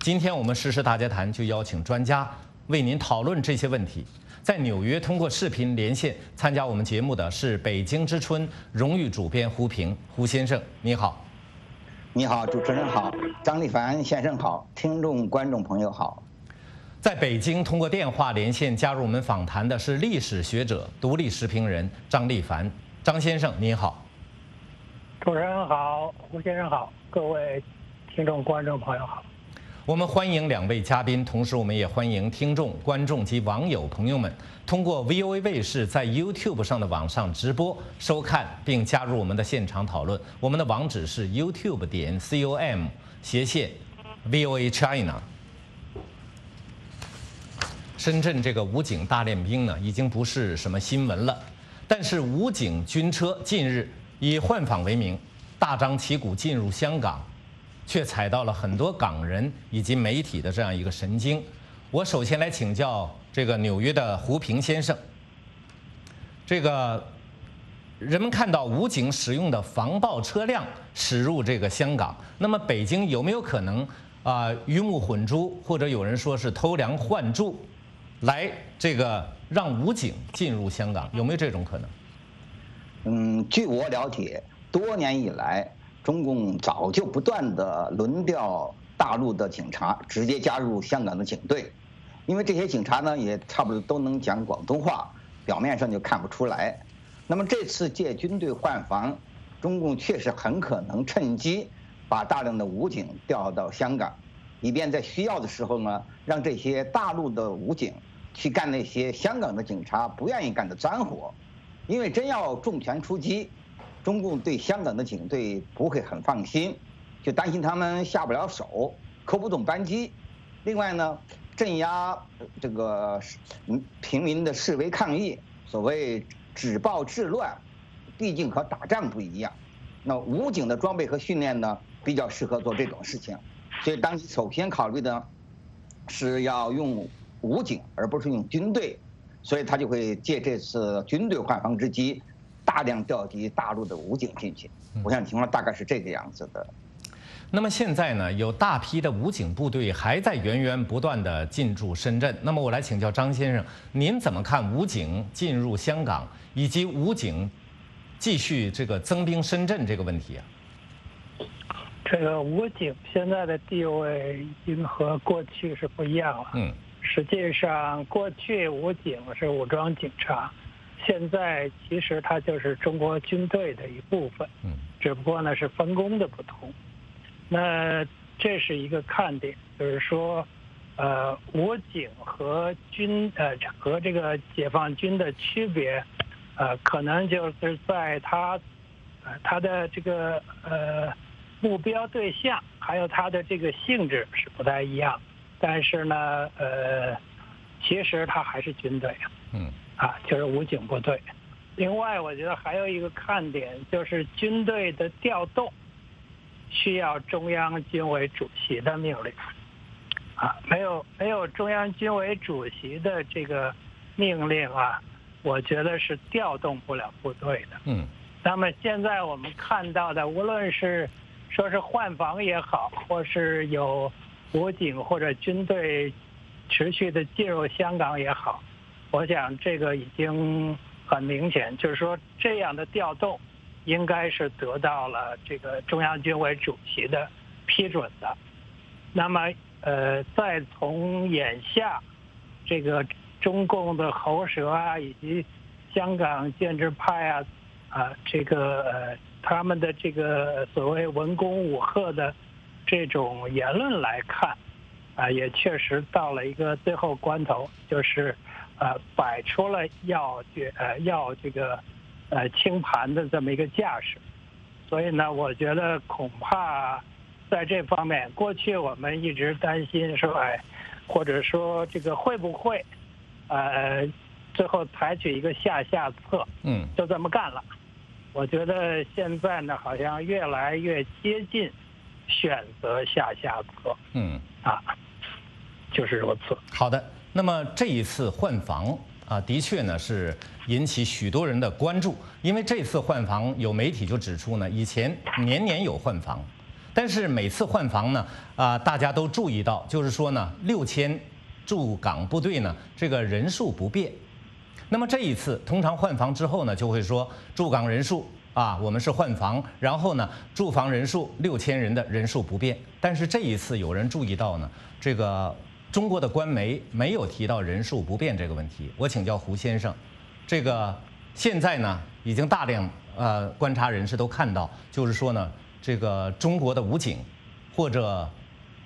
今天我们时事大家谈就邀请专家为您讨论这些问题。在纽约通过视频连线参加我们节目的是北京之春荣誉主编胡平，胡先生，你好。你好，主持人好，张立凡先生好，听众观众朋友好。在北京通过电话连线加入我们访谈的是历史学者、独立时评人张立凡，张先生您好。主持人好，胡先生好，各位听众观众朋友好。我们欢迎两位嘉宾，同时我们也欢迎听众、观众及网友朋友们通过 VOA 卫视在 YouTube 上的网上直播收看并加入我们的现场讨论。我们的网址是 YouTube 点 com 斜线 VOA China。深圳这个武警大练兵呢，已经不是什么新闻了，但是武警军车近日以换访为名，大张旗鼓进入香港。却踩到了很多港人以及媒体的这样一个神经。我首先来请教这个纽约的胡平先生。这个人们看到武警使用的防暴车辆驶入这个香港，那么北京有没有可能啊鱼目混珠，或者有人说是偷梁换柱，来这个让武警进入香港，有没有这种可能？嗯，据我了解，多年以来。中共早就不断的轮调大陆的警察，直接加入香港的警队，因为这些警察呢也差不多都能讲广东话，表面上就看不出来。那么这次借军队换防，中共确实很可能趁机把大量的武警调到香港，以便在需要的时候呢，让这些大陆的武警去干那些香港的警察不愿意干的脏活，因为真要重拳出击。中共对香港的警队不会很放心，就担心他们下不了手，扣不动扳机。另外呢，镇压这个平民的示威抗议，所谓止暴制乱，毕竟和打仗不一样。那武警的装备和训练呢，比较适合做这种事情。所以当时首先考虑的是要用武警，而不是用军队。所以他就会借这次军队换防之机。大量调集大陆的武警进去，我想情况大概是这个样子的。那么现在呢，有大批的武警部队还在源源不断的进驻深圳。那么我来请教张先生，您怎么看武警进入香港以及武警继续这个增兵深圳这个问题啊？这个武警现在的地位已经和过去是不一样了。嗯，实际上过去武警是武装警察。现在其实它就是中国军队的一部分，嗯，只不过呢是分工的不同。那这是一个看点，就是说，呃，武警和军呃和这个解放军的区别，呃，可能就是在他，呃，它的这个呃目标对象还有他的这个性质是不太一样，但是呢，呃，其实他还是军队，嗯。啊，就是武警部队。另外，我觉得还有一个看点，就是军队的调动需要中央军委主席的命令。啊，没有没有中央军委主席的这个命令啊，我觉得是调动不了部队的。嗯。那么现在我们看到的，无论是说是换防也好，或是有武警或者军队持续的进入香港也好，我想这个已经很明显，就是说这样的调动应该是得到了这个中央军委主席的批准的。那么，呃，再从眼下这个中共的喉舌啊，以及香港建制派啊，啊，这个他们的这个所谓文攻武赫的这种言论来看。啊，也确实到了一个最后关头，就是，呃，摆出了要决呃要这个，呃清盘的这么一个架势，所以呢，我觉得恐怕在这方面，过去我们一直担心说，哎，或者说这个会不会，呃，最后采取一个下下策，嗯，就这么干了。我觉得现在呢，好像越来越接近选择下下策，嗯，啊。就是如此。好的，那么这一次换房啊，的确呢是引起许多人的关注，因为这次换房有媒体就指出呢，以前年年有换房，但是每次换房呢，啊，大家都注意到，就是说呢，六千驻港部队呢这个人数不变。那么这一次通常换房之后呢，就会说驻港人数啊，我们是换房，然后呢驻防人数六千人的人数不变。但是这一次有人注意到呢，这个。中国的官媒没有提到人数不变这个问题。我请教胡先生，这个现在呢，已经大量呃观察人士都看到，就是说呢，这个中国的武警，或者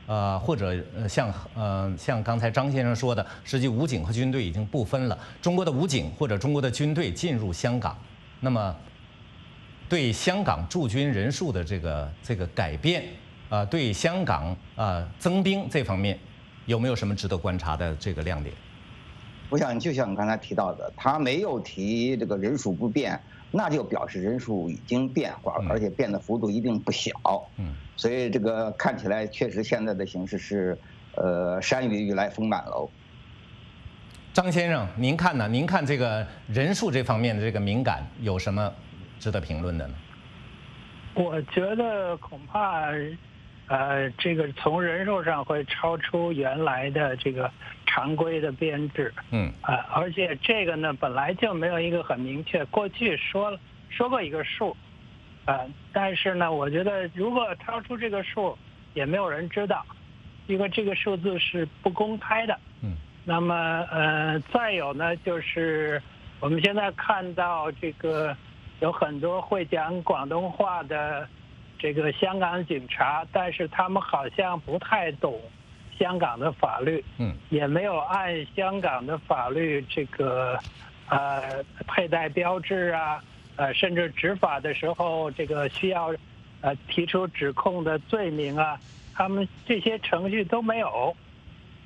呃或者像呃像刚才张先生说的，实际武警和军队已经不分了。中国的武警或者中国的军队进入香港，那么对香港驻军人数的这个这个改变，啊，对香港啊增兵这方面。有没有什么值得观察的这个亮点？我想，就像刚才提到的，他没有提这个人数不变，那就表示人数已经变化了，而且变的幅度一定不小。嗯，所以这个看起来确实现在的形势是，呃，山雨欲来风满楼。张先生，您看呢？您看这个人数这方面的这个敏感有什么值得评论的呢？我觉得恐怕。呃，这个从人数上会超出原来的这个常规的编制，嗯，啊，而且这个呢本来就没有一个很明确，过去说了说过一个数，呃，但是呢，我觉得如果超出这个数，也没有人知道，因为这个数字是不公开的，嗯，那么呃，再有呢，就是我们现在看到这个有很多会讲广东话的。这个香港警察，但是他们好像不太懂香港的法律，嗯，也没有按香港的法律这个呃佩戴标志啊，呃，甚至执法的时候这个需要呃提出指控的罪名啊，他们这些程序都没有。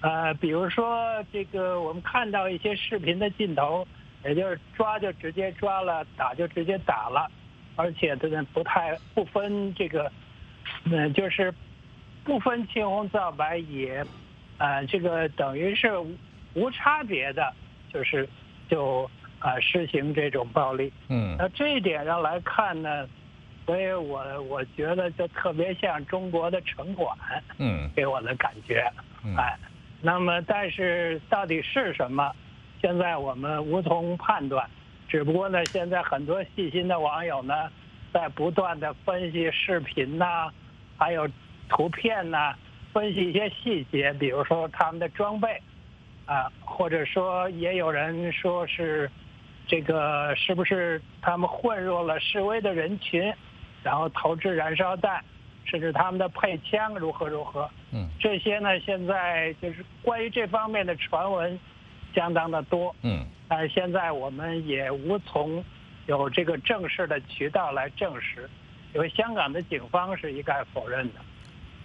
呃，比如说这个我们看到一些视频的镜头，也就是抓就直接抓了，打就直接打了。而且这个不太不分这个，嗯，就是不分青红皂白，也，呃，这个等于是无差别的，就是就啊实行这种暴力。嗯。那这一点上来看呢，所以我我觉得就特别像中国的城管。嗯。给我的感觉。哎，那么但是到底是什么？现在我们无从判断。只不过呢，现在很多细心的网友呢，在不断的分析视频呐，还有图片呐，分析一些细节，比如说他们的装备，啊，或者说也有人说是这个是不是他们混入了示威的人群，然后投掷燃烧弹，甚至他们的配枪如何如何？嗯，这些呢，现在就是关于这方面的传闻。相当的多，嗯，但是现在我们也无从有这个正式的渠道来证实，因为香港的警方是一概否认的，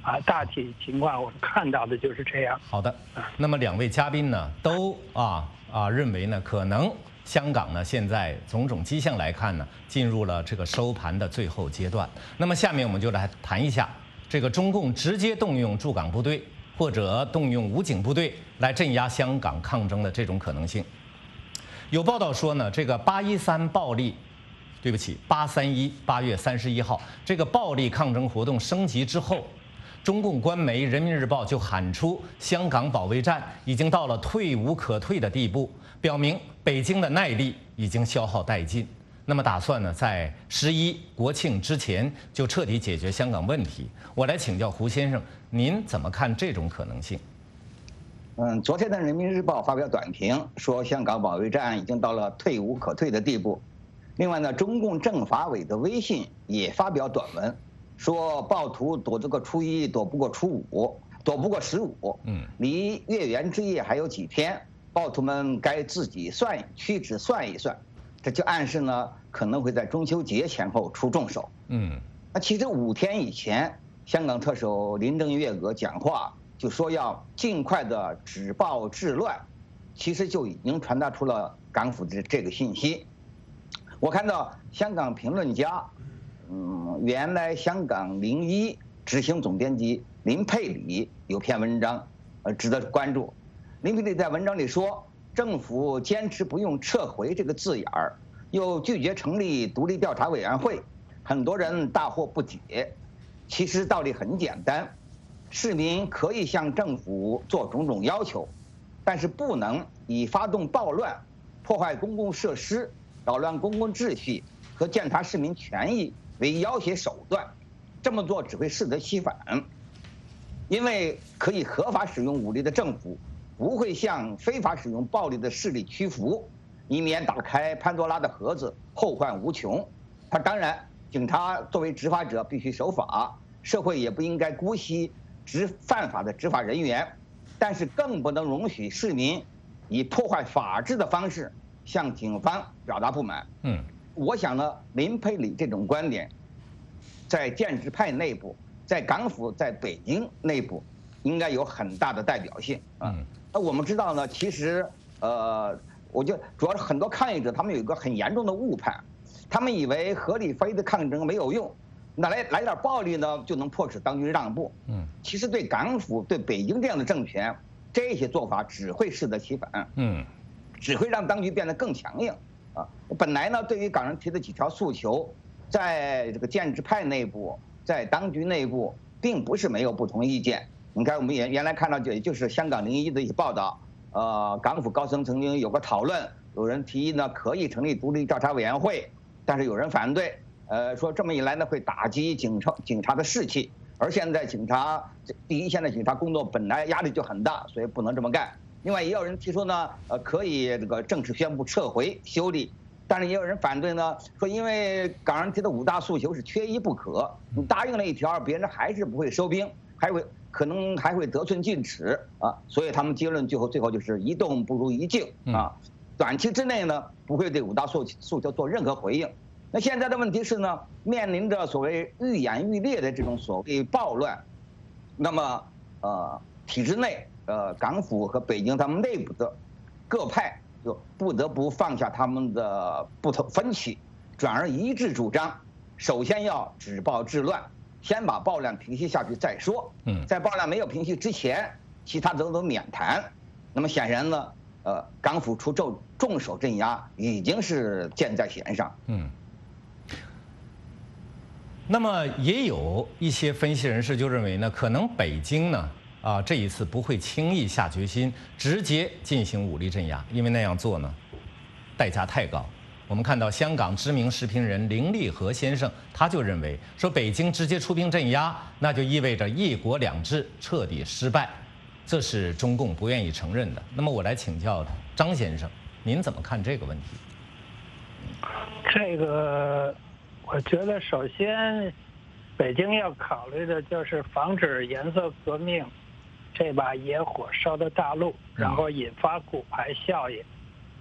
啊，大体情况我们看到的就是这样。好的，那么两位嘉宾呢，都啊啊认为呢，可能香港呢现在种种迹象来看呢，进入了这个收盘的最后阶段。那么下面我们就来谈一下这个中共直接动用驻港部队。或者动用武警部队来镇压香港抗争的这种可能性。有报道说呢，这个八一三暴力，对不起，八三一八月三十一号这个暴力抗争活动升级之后，中共官媒《人民日报》就喊出香港保卫战已经到了退无可退的地步，表明北京的耐力已经消耗殆尽。那么打算呢，在十一国庆之前就彻底解决香港问题。我来请教胡先生，您怎么看这种可能性？嗯，昨天的《人民日报》发表短评说，香港保卫战已经到了退无可退的地步。另外呢，中共政法委的微信也发表短文，说暴徒躲这个初一躲不过初五，躲不过十五。嗯，离月圆之夜还有几天，暴徒们该自己算屈指算一算。这就暗示呢，可能会在中秋节前后出重手。嗯，那其实五天以前，香港特首林郑月娥讲话就说要尽快的止暴制乱，其实就已经传达出了港府的这个信息。我看到香港评论家，嗯，原来香港零一执行总编辑林佩里有篇文章，呃，值得关注。林佩里在文章里说。政府坚持不用“撤回”这个字眼儿，又拒绝成立独立调查委员会，很多人大惑不解。其实道理很简单，市民可以向政府做种种要求，但是不能以发动暴乱、破坏公共设施、扰乱公共秩序和践踏市民权益为要挟手段。这么做只会适得其反，因为可以合法使用武力的政府。不会向非法使用暴力的势力屈服，以免打开潘多拉的盒子，后患无穷。他当然，警察作为执法者必须守法，社会也不应该姑息执犯法的执法人员，但是更不能容许市民以破坏法治的方式向警方表达不满。嗯，我想呢，林佩里这种观点，在建制派内部，在港府，在北京内部，应该有很大的代表性。嗯。那我们知道呢，其实，呃，我觉得主要是很多抗议者他们有一个很严重的误判，他们以为合理非的抗争没有用，那来来点暴力呢就能迫使当局让步。嗯，其实对港府、对北京这样的政权，这些做法只会适得其反。嗯，只会让当局变得更强硬。啊，本来呢，对于港人提的几条诉求，在这个建制派内部，在当局内部，并不是没有不同意见。你看，我们原原来看到就就是香港零一的一些报道，呃，港府高层曾经有个讨论，有人提议呢可以成立独立调查委员会，但是有人反对，呃，说这么一来呢会打击警察警察的士气，而现在警察第一线的警察工作本来压力就很大，所以不能这么干。另外也有人提出呢，呃，可以这个正式宣布撤回修例，但是也有人反对呢，说因为港人提的五大诉求是缺一不可，你答应了一条，别人还是不会收兵，还会。可能还会得寸进尺啊，所以他们结论最后最后就是一动不如一静啊。短期之内呢，不会对五大诉诉求做任何回应。那现在的问题是呢，面临着所谓愈演愈烈的这种所谓暴乱，那么呃，体制内呃，港府和北京他们内部的各派就不得不放下他们的不同分歧，转而一致主张，首先要止暴制乱。先把暴乱平息下去再说。嗯，在暴乱没有平息之前，其他都都免谈。那么显然呢，呃，港府出重重手镇压已经是箭在弦上。嗯。那么也有一些分析人士就认为呢，可能北京呢，啊，这一次不会轻易下决心直接进行武力镇压，因为那样做呢，代价太高。我们看到香港知名时评人林立和先生，他就认为说，北京直接出兵镇压，那就意味着一国两制彻底失败，这是中共不愿意承认的。那么我来请教张先生，您怎么看这个问题？这个，我觉得首先，北京要考虑的就是防止颜色革命这把野火烧到大陆，然后引发骨牌效应。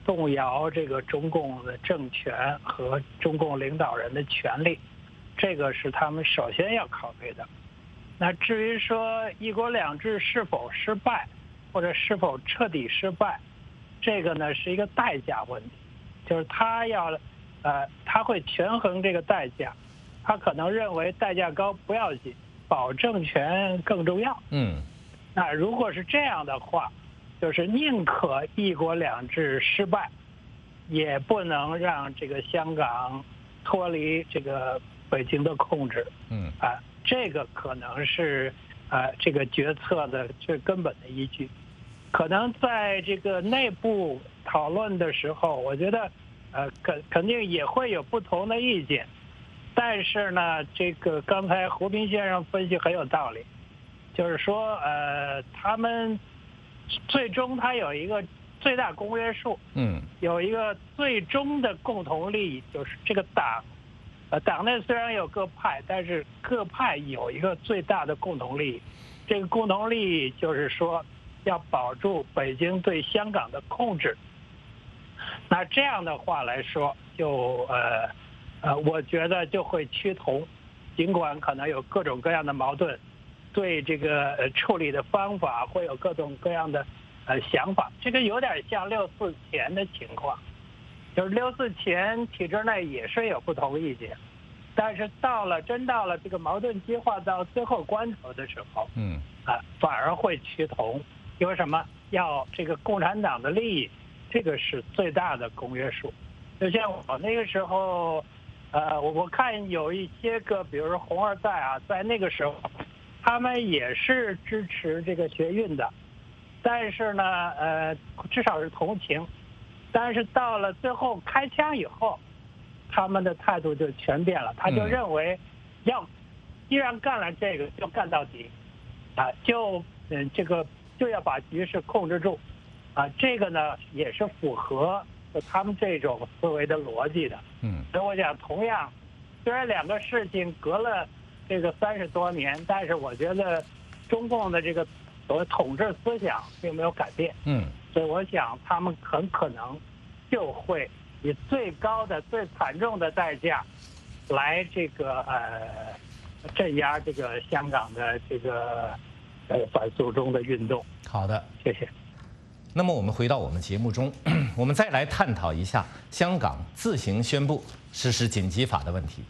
动摇这个中共的政权和中共领导人的权利，这个是他们首先要考虑的。那至于说一国两制是否失败，或者是否彻底失败，这个呢是一个代价问题，就是他要，呃，他会权衡这个代价，他可能认为代价高不要紧，保政权更重要。嗯，那如果是这样的话。就是宁可一国两制失败，也不能让这个香港脱离这个北京的控制。嗯，啊，这个可能是呃这个决策的最根本的依据。可能在这个内部讨论的时候，我觉得呃肯肯定也会有不同的意见。但是呢，这个刚才胡斌先生分析很有道理，就是说呃他们最终它有一个。最大公约数，嗯，有一个最终的共同利益，就是这个党，呃，党内虽然有各派，但是各派有一个最大的共同利益，这个共同利益就是说要保住北京对香港的控制。那这样的话来说，就呃呃，我觉得就会趋同，尽管可能有各种各样的矛盾，对这个呃处理的方法会有各种各样的。呃，想法这个有点像六四前的情况，就是六四前体制内也是有不同意见，但是到了真到了这个矛盾激化到最后关头的时候，嗯，啊，反而会趋同，因为什么？要这个共产党的利益，这个是最大的公约数。就像我那个时候，呃，我我看有一些个，比如说红二代啊，在那个时候，他们也是支持这个学运的。但是呢，呃，至少是同情。但是到了最后开枪以后，他们的态度就全变了。他就认为，要既然干了这个，就干到底，啊，就嗯，这个就要把局势控制住，啊，这个呢也是符合他们这种思维的逻辑的。嗯。所以我想，同样，虽然两个事情隔了这个三十多年，但是我觉得中共的这个。所谓统治思想并没有改变，嗯，所以我想他们很可能就会以最高的、最惨重的代价来这个呃镇压这个香港的这个呃反诉中的运动。好的，谢谢。那么我们回到我们节目中，我们再来探讨一下香港自行宣布实施紧急法的问题。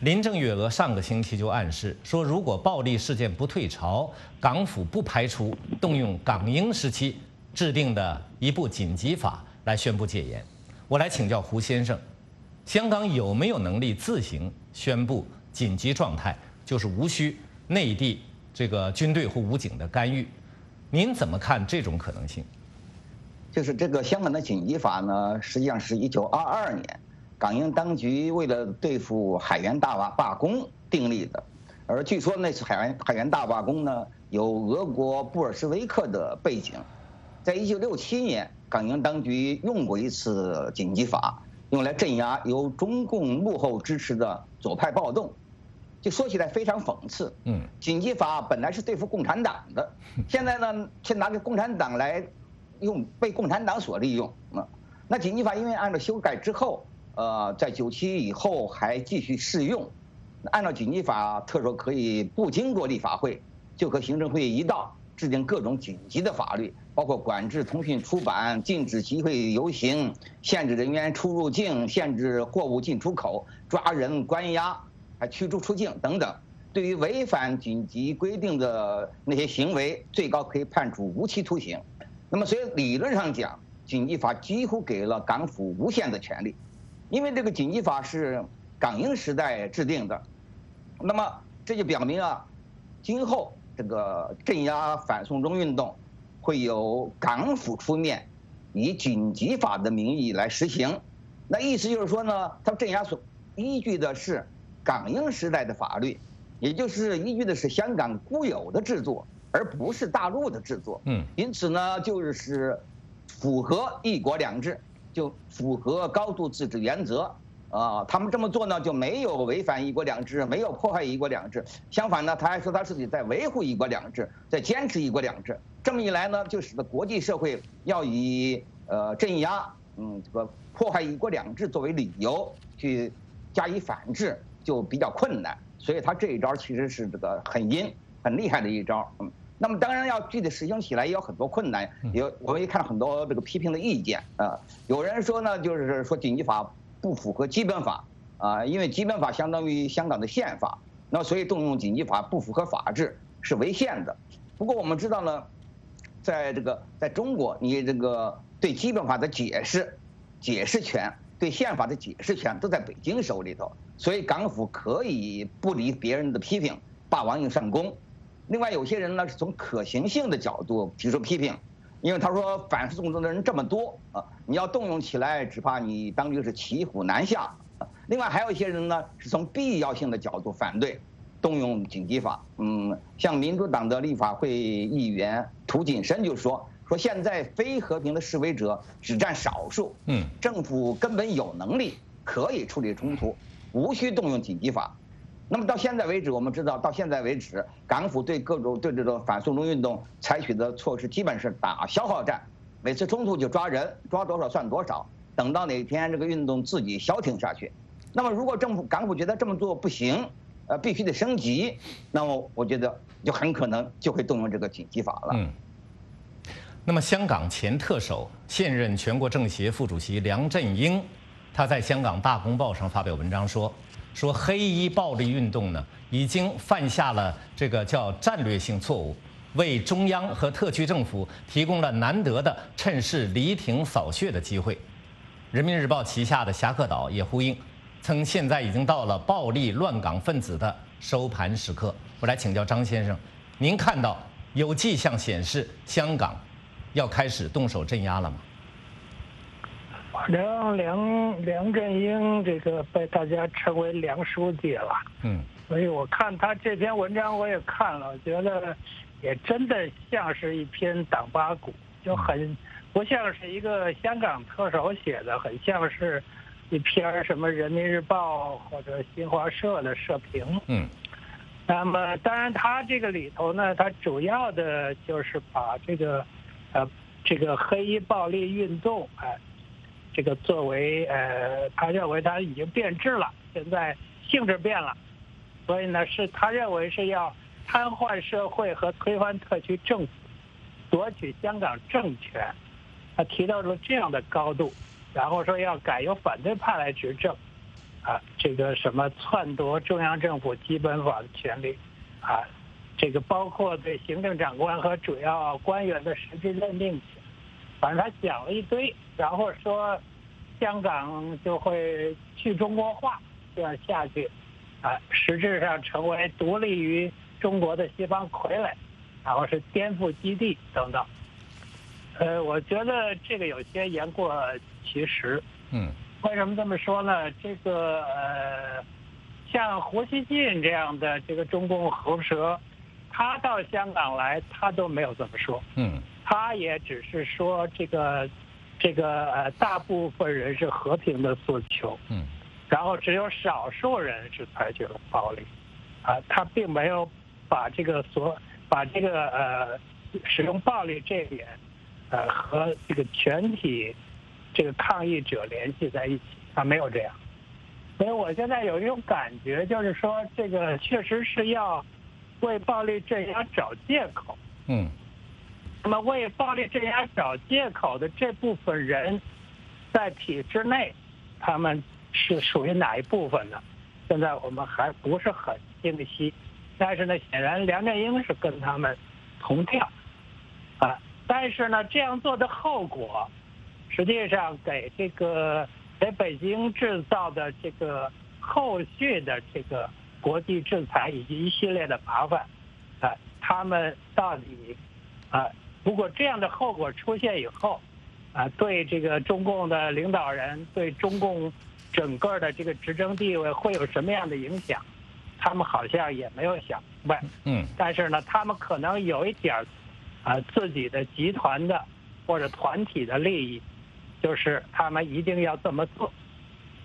林郑月娥上个星期就暗示说，如果暴力事件不退潮，港府不排除动用港英时期制定的一部紧急法来宣布戒严。我来请教胡先生，香港有没有能力自行宣布紧急状态，就是无需内地这个军队或武警的干预？您怎么看这种可能性？就是这个香港的紧急法呢，实际上是一九二二年。港英当局为了对付海员大罢罢工订立的，而据说那次海员海员大罢工呢，有俄国布尔什维克的背景。在一九六七年，港英当局用过一次紧急法，用来镇压由中共幕后支持的左派暴动。就说起来非常讽刺，嗯，紧急法本来是对付共产党的，现在呢却拿给共产党来用，被共产党所利用。那那紧急法因为按照修改之后。呃，在九七以后还继续适用。按照紧急法，特首可以不经过立法会，就和行政会议一道制定各种紧急的法律，包括管制通讯出版、禁止集会游行、限制人员出入境、限制货物进出口、抓人关押、还驱逐出境等等。对于违反紧急规定的那些行为，最高可以判处无期徒刑。那么，所以理论上讲，紧急法几乎给了港府无限的权利。因为这个紧急法是港英时代制定的，那么这就表明啊，今后这个镇压反送中运动会由港府出面，以紧急法的名义来实行。那意思就是说呢，它镇压所依据的是港英时代的法律，也就是依据的是香港固有的制作，而不是大陆的制作。嗯，因此呢，就是符合一国两制。就符合高度自治原则，啊，他们这么做呢，就没有违反一国两制，没有破坏一国两制。相反呢，他还说他自己在维护一国两制，在坚持一国两制。这么一来呢，就使得国际社会要以呃镇压，嗯，这个破坏一国两制作为理由去加以反制，就比较困难。所以他这一招其实是这个很阴、很厉害的一招，嗯。那么当然要具体实行起来也有很多困难，有我们也看到很多这个批评的意见啊。有人说呢，就是说紧急法不符合基本法啊，因为基本法相当于香港的宪法，那所以动用紧急法不符合法治，是违宪的。不过我们知道呢，在这个在中国，你这个对基本法的解释、解释权、对宪法的解释权都在北京手里头，所以港府可以不理别人的批评，霸王硬上弓。另外，有些人呢是从可行性的角度提出批评，因为他说反送中的人这么多啊，你要动用起来，只怕你当局是骑虎难下。另外，还有一些人呢是从必要性的角度反对动用紧急法。嗯，像民主党的立法会议员涂谨申就说，说现在非和平的示威者只占少数，嗯，政府根本有能力可以处理冲突，无需动用紧急法。那么到现在为止，我们知道到现在为止，港府对各种对这种反送中运动采取的措施基本是打消耗战，每次冲突就抓人，抓多少算多少，等到哪天这个运动自己消停下去。那么如果政府港府觉得这么做不行，呃，必须得升级，那么我觉得就很可能就会动用这个紧急法了。嗯。那么香港前特首、现任全国政协副主席梁振英，他在香港《大公报》上发表文章说。说黑衣暴力运动呢，已经犯下了这个叫战略性错误，为中央和特区政府提供了难得的趁势离庭扫穴的机会。人民日报旗下的侠客岛也呼应，称现在已经到了暴力乱港分子的收盘时刻。我来请教张先生，您看到有迹象显示香港要开始动手镇压了吗？反正梁梁振英这个被大家称为梁书记了，嗯，所以我看他这篇文章我也看了，觉得也真的像是一篇党八股，就很不像是一个香港特首写的，很像是一篇什么人民日报或者新华社的社评，嗯，那么当然他这个里头呢，他主要的就是把这个呃这个黑衣暴力运动，哎。这个作为呃，他认为他已经变质了，现在性质变了，所以呢，是他认为是要瘫痪社会和推翻特区政府，夺取香港政权，他提到了这样的高度，然后说要改由反对派来执政，啊，这个什么篡夺中央政府基本法的权利，啊，这个包括对行政长官和主要官员的实质任命。反正他讲了一堆，然后说香港就会去中国化，这样下去，啊，实质上成为独立于中国的西方傀儡，然后是颠覆基地等等。呃，我觉得这个有些言过其实。嗯。为什么这么说呢？这个呃，像胡锡进这样的这个中共喉舌，他到香港来，他都没有这么说。嗯。他也只是说这个，这个呃，大部分人是和平的诉求，嗯，然后只有少数人是采取了暴力，啊，他并没有把这个所把这个呃使用暴力这一点，呃和这个全体这个抗议者联系在一起，他没有这样，所以我现在有一种感觉，就是说这个确实是要为暴力镇压找借口，嗯。那么为暴力镇压找借口的这部分人，在体制内，他们是属于哪一部分呢？现在我们还不是很清晰。但是呢，显然梁振英是跟他们同调，啊，但是呢，这样做的后果，实际上给这个给北京制造的这个后续的这个国际制裁以及一系列的麻烦，啊，他们到底啊？如果这样的后果出现以后，啊，对这个中共的领导人，对中共整个的这个执政地位会有什么样的影响？他们好像也没有想明白。嗯。但是呢，他们可能有一点儿，啊，自己的集团的或者团体的利益，就是他们一定要这么做。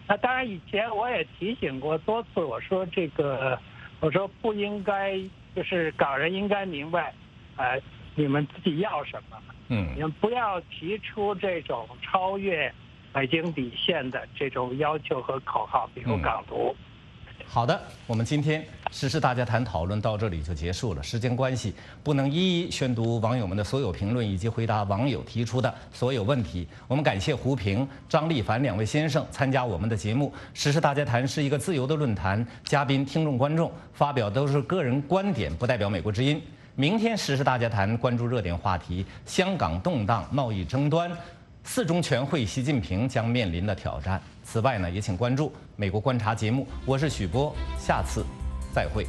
那当然，以前我也提醒过多次，我说这个，我说不应该，就是港人应该明白，呃。你们自己要什么？嗯，你们不要提出这种超越北京底线的这种要求和口号，比如港独。好的，我们今天时事大家谈讨论到这里就结束了。时间关系，不能一一宣读网友们的所有评论以及回答网友提出的所有问题。我们感谢胡平、张立凡两位先生参加我们的节目。时事大家谈是一个自由的论坛，嘉宾、听众、观众发表都是个人观点，不代表美国之音。明天时事大家谈，关注热点话题：香港动荡、贸易争端、四中全会，习近平将面临的挑战。此外呢，也请关注美国观察节目。我是许波，下次再会。